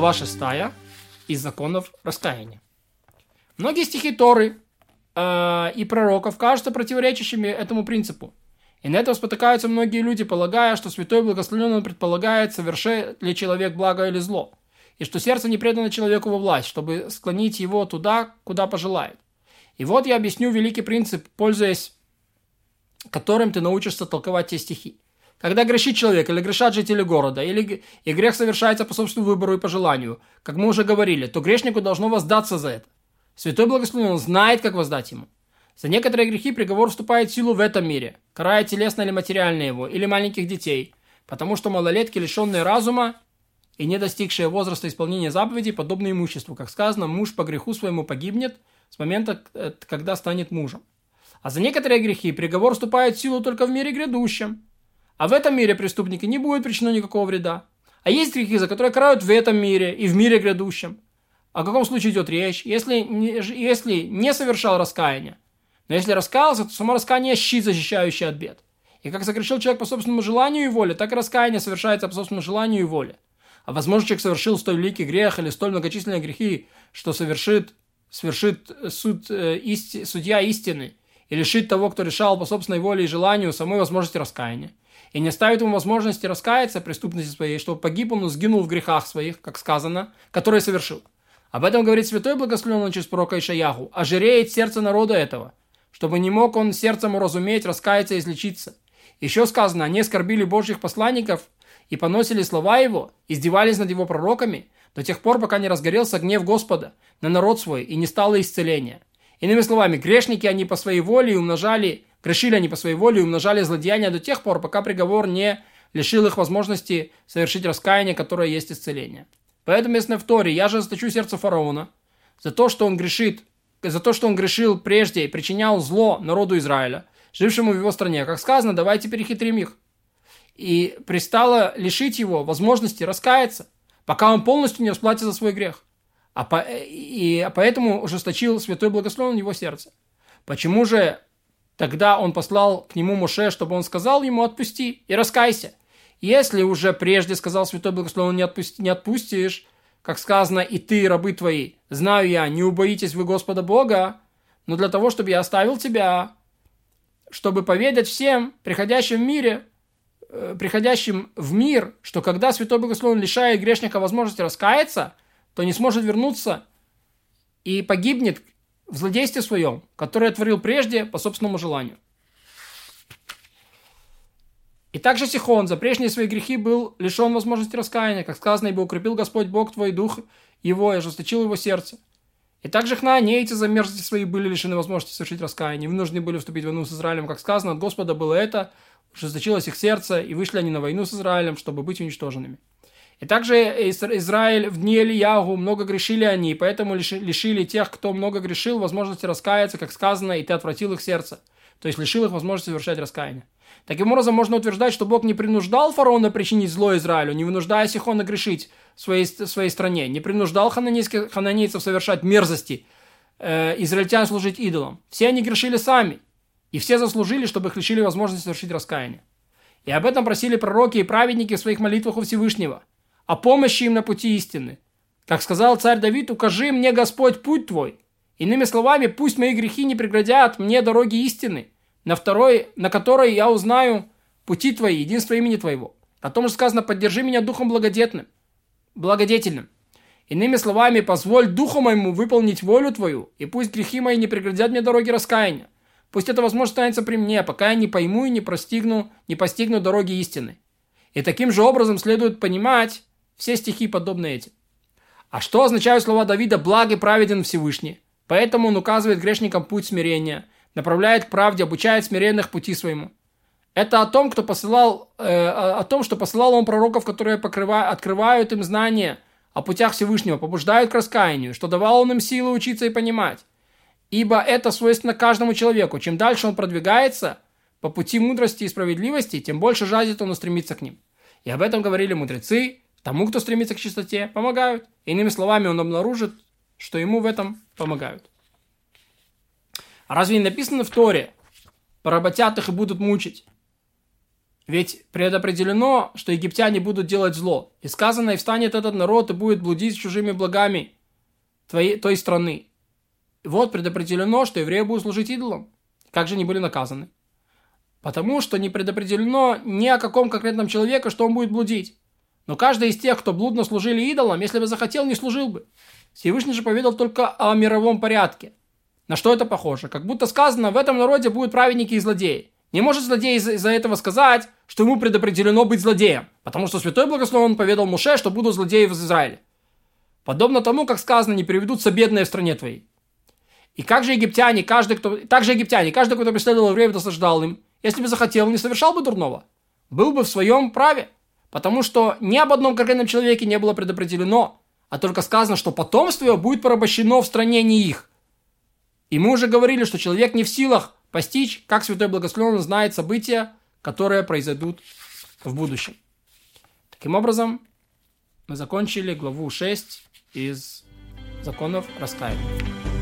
глава 6 из законов раскаяния. Многие стихи Торы э, и пророков кажутся противоречащими этому принципу. И на это спотыкаются многие люди, полагая, что святой благословенный предполагает, совершает ли человек благо или зло, и что сердце не предано человеку во власть, чтобы склонить его туда, куда пожелает. И вот я объясню великий принцип, пользуясь которым ты научишься толковать те стихи. Когда грешит человек или грешат жители города, или и грех совершается по собственному выбору и по желанию, как мы уже говорили, то грешнику должно воздаться за это. Святой Благословенный, он знает, как воздать ему. За некоторые грехи приговор вступает в силу в этом мире, карая телесно или материально его, или маленьких детей, потому что малолетки, лишенные разума и не достигшие возраста исполнения заповедей, подобны имуществу. Как сказано, муж по греху своему погибнет с момента, э, когда станет мужем. А за некоторые грехи приговор вступает в силу только в мире грядущем. А в этом мире преступники не будет причинено никакого вреда. А есть грехи, за которые карают в этом мире и в мире грядущем. О каком случае идет речь? Если, если не совершал раскаяния, но если раскаялся, то само раскаяние – щит, защищающий от бед. И как согрешил человек по собственному желанию и воле, так и раскаяние совершается по собственному желанию и воле. А возможно, человек совершил столь великий грех или столь многочисленные грехи, что совершит, совершит суд, э, исти, судья истины и лишит того, кто решал по собственной воле и желанию, самой возможности раскаяния. И не оставит ему возможности раскаяться преступности своей, чтобы погиб он и сгинул в грехах своих, как сказано, которые совершил. Об этом говорит святой благословенный через пророка Ишаяху. «Ожиреет сердце народа этого, чтобы не мог он сердцем уразуметь, раскаяться и излечиться. Еще сказано, они оскорбили Божьих посланников и поносили слова его, издевались над его пророками, до тех пор, пока не разгорелся гнев Господа на народ свой и не стало исцеления. Иными словами, грешники они по своей воле умножали, грешили они по своей воле и умножали злодеяния до тех пор, пока приговор не лишил их возможности совершить раскаяние, которое есть исцеление. Поэтому, если в Торе, я же заточу сердце фараона за то, что он грешит за то, что он грешил прежде и причинял зло народу Израиля, жившему в его стране. Как сказано, давайте перехитрим их. И пристало лишить его возможности раскаяться, пока он полностью не расплатит за свой грех. А по, и поэтому ужесточил святой благословен его сердце. Почему же тогда он послал к нему Моше, чтобы он сказал ему «отпусти и раскайся»? Если уже прежде сказал святой благословен «не, отпусти, не отпустишь», как сказано, и ты, рабы твои, знаю я, не убоитесь вы Господа Бога, но для того, чтобы я оставил тебя, чтобы поведать всем, приходящим в мире, э, приходящим в мир, что когда Святой Богословен лишает грешника возможности раскаяться, то не сможет вернуться и погибнет в злодействе своем, которое творил прежде по собственному желанию. И также Сихон за прежние свои грехи был лишен возможности раскаяния, как сказано, ибо укрепил Господь Бог твой дух его и ожесточил его сердце. И также хнаанейцы за мерзости свои были лишены возможности совершить раскаяние, вынуждены были вступить в войну с Израилем, как сказано, от Господа было это, ожесточилось их сердце, и вышли они на войну с Израилем, чтобы быть уничтоженными. И также Израиль в дни Ильягу много грешили они, поэтому лишили тех, кто много грешил, возможности раскаяться, как сказано, и ты отвратил их сердце. То есть лишил их возможности совершать раскаяние. Таким образом, можно утверждать, что Бог не принуждал фараона причинить зло Израилю, не вынуждая Сихона грешить в своей, в своей стране, не принуждал хананейцев совершать мерзости, э, израильтян служить идолам. Все они грешили сами, и все заслужили, чтобы их лишили возможности совершить раскаяние. И об этом просили пророки и праведники в своих молитвах у Всевышнего, о помощи им на пути истины. Как сказал царь Давид, укажи мне, Господь, путь твой. Иными словами, пусть мои грехи не преградят мне дороги истины – на второй, на которой я узнаю пути твои, единство имени твоего. О том же сказано, поддержи меня духом благодетным, благодетельным. Иными словами, позволь духу моему выполнить волю твою, и пусть грехи мои не преградят мне дороги раскаяния. Пусть это возможно останется при мне, пока я не пойму и не простигну, не постигну дороги истины. И таким же образом следует понимать все стихи, подобные этим. А что означают слова Давида «благ и праведен Всевышний»? Поэтому он указывает грешникам путь смирения – направляет к правде, обучает смиренных пути своему. Это о том, кто посылал, э, о том, что посылал он пророков, которые покрывают, открывают им знания о путях Всевышнего, побуждают к раскаянию, что давал он им силы учиться и понимать. Ибо это свойственно каждому человеку. Чем дальше он продвигается по пути мудрости и справедливости, тем больше жаждет он устремиться к ним. И об этом говорили мудрецы. Тому, кто стремится к чистоте, помогают. Иными словами, он обнаружит, что ему в этом помогают. А разве не написано в Торе? Поработят их и будут мучить. Ведь предопределено, что египтяне будут делать зло. И сказано, и встанет этот народ и будет блудить с чужими благами твоей, той страны. И вот предопределено, что евреи будут служить идолам. Как же они были наказаны? Потому что не предопределено ни о каком конкретном человеке, что он будет блудить. Но каждый из тех, кто блудно служили идолам, если бы захотел, не служил бы. Всевышний же поведал только о мировом порядке. На что это похоже? Как будто сказано, в этом народе будут праведники и злодеи. Не может злодей из-за этого сказать, что ему предопределено быть злодеем, потому что Святой Благословен поведал Муше, что будут злодеи в Израиле. Подобно тому, как сказано, не приведутся бедные в стране твоей. И как же египтяне, каждый, кто... Также египтяне, каждый, кто преследовал евреев, досаждал им, если бы захотел, не совершал бы дурного. Был бы в своем праве. Потому что ни об одном конкретном человеке не было предопределено, а только сказано, что потомство его будет порабощено в стране не их. И мы уже говорили, что человек не в силах постичь, как Святой Благословен знает события, которые произойдут в будущем. Таким образом, мы закончили главу 6 из законов раскаяния.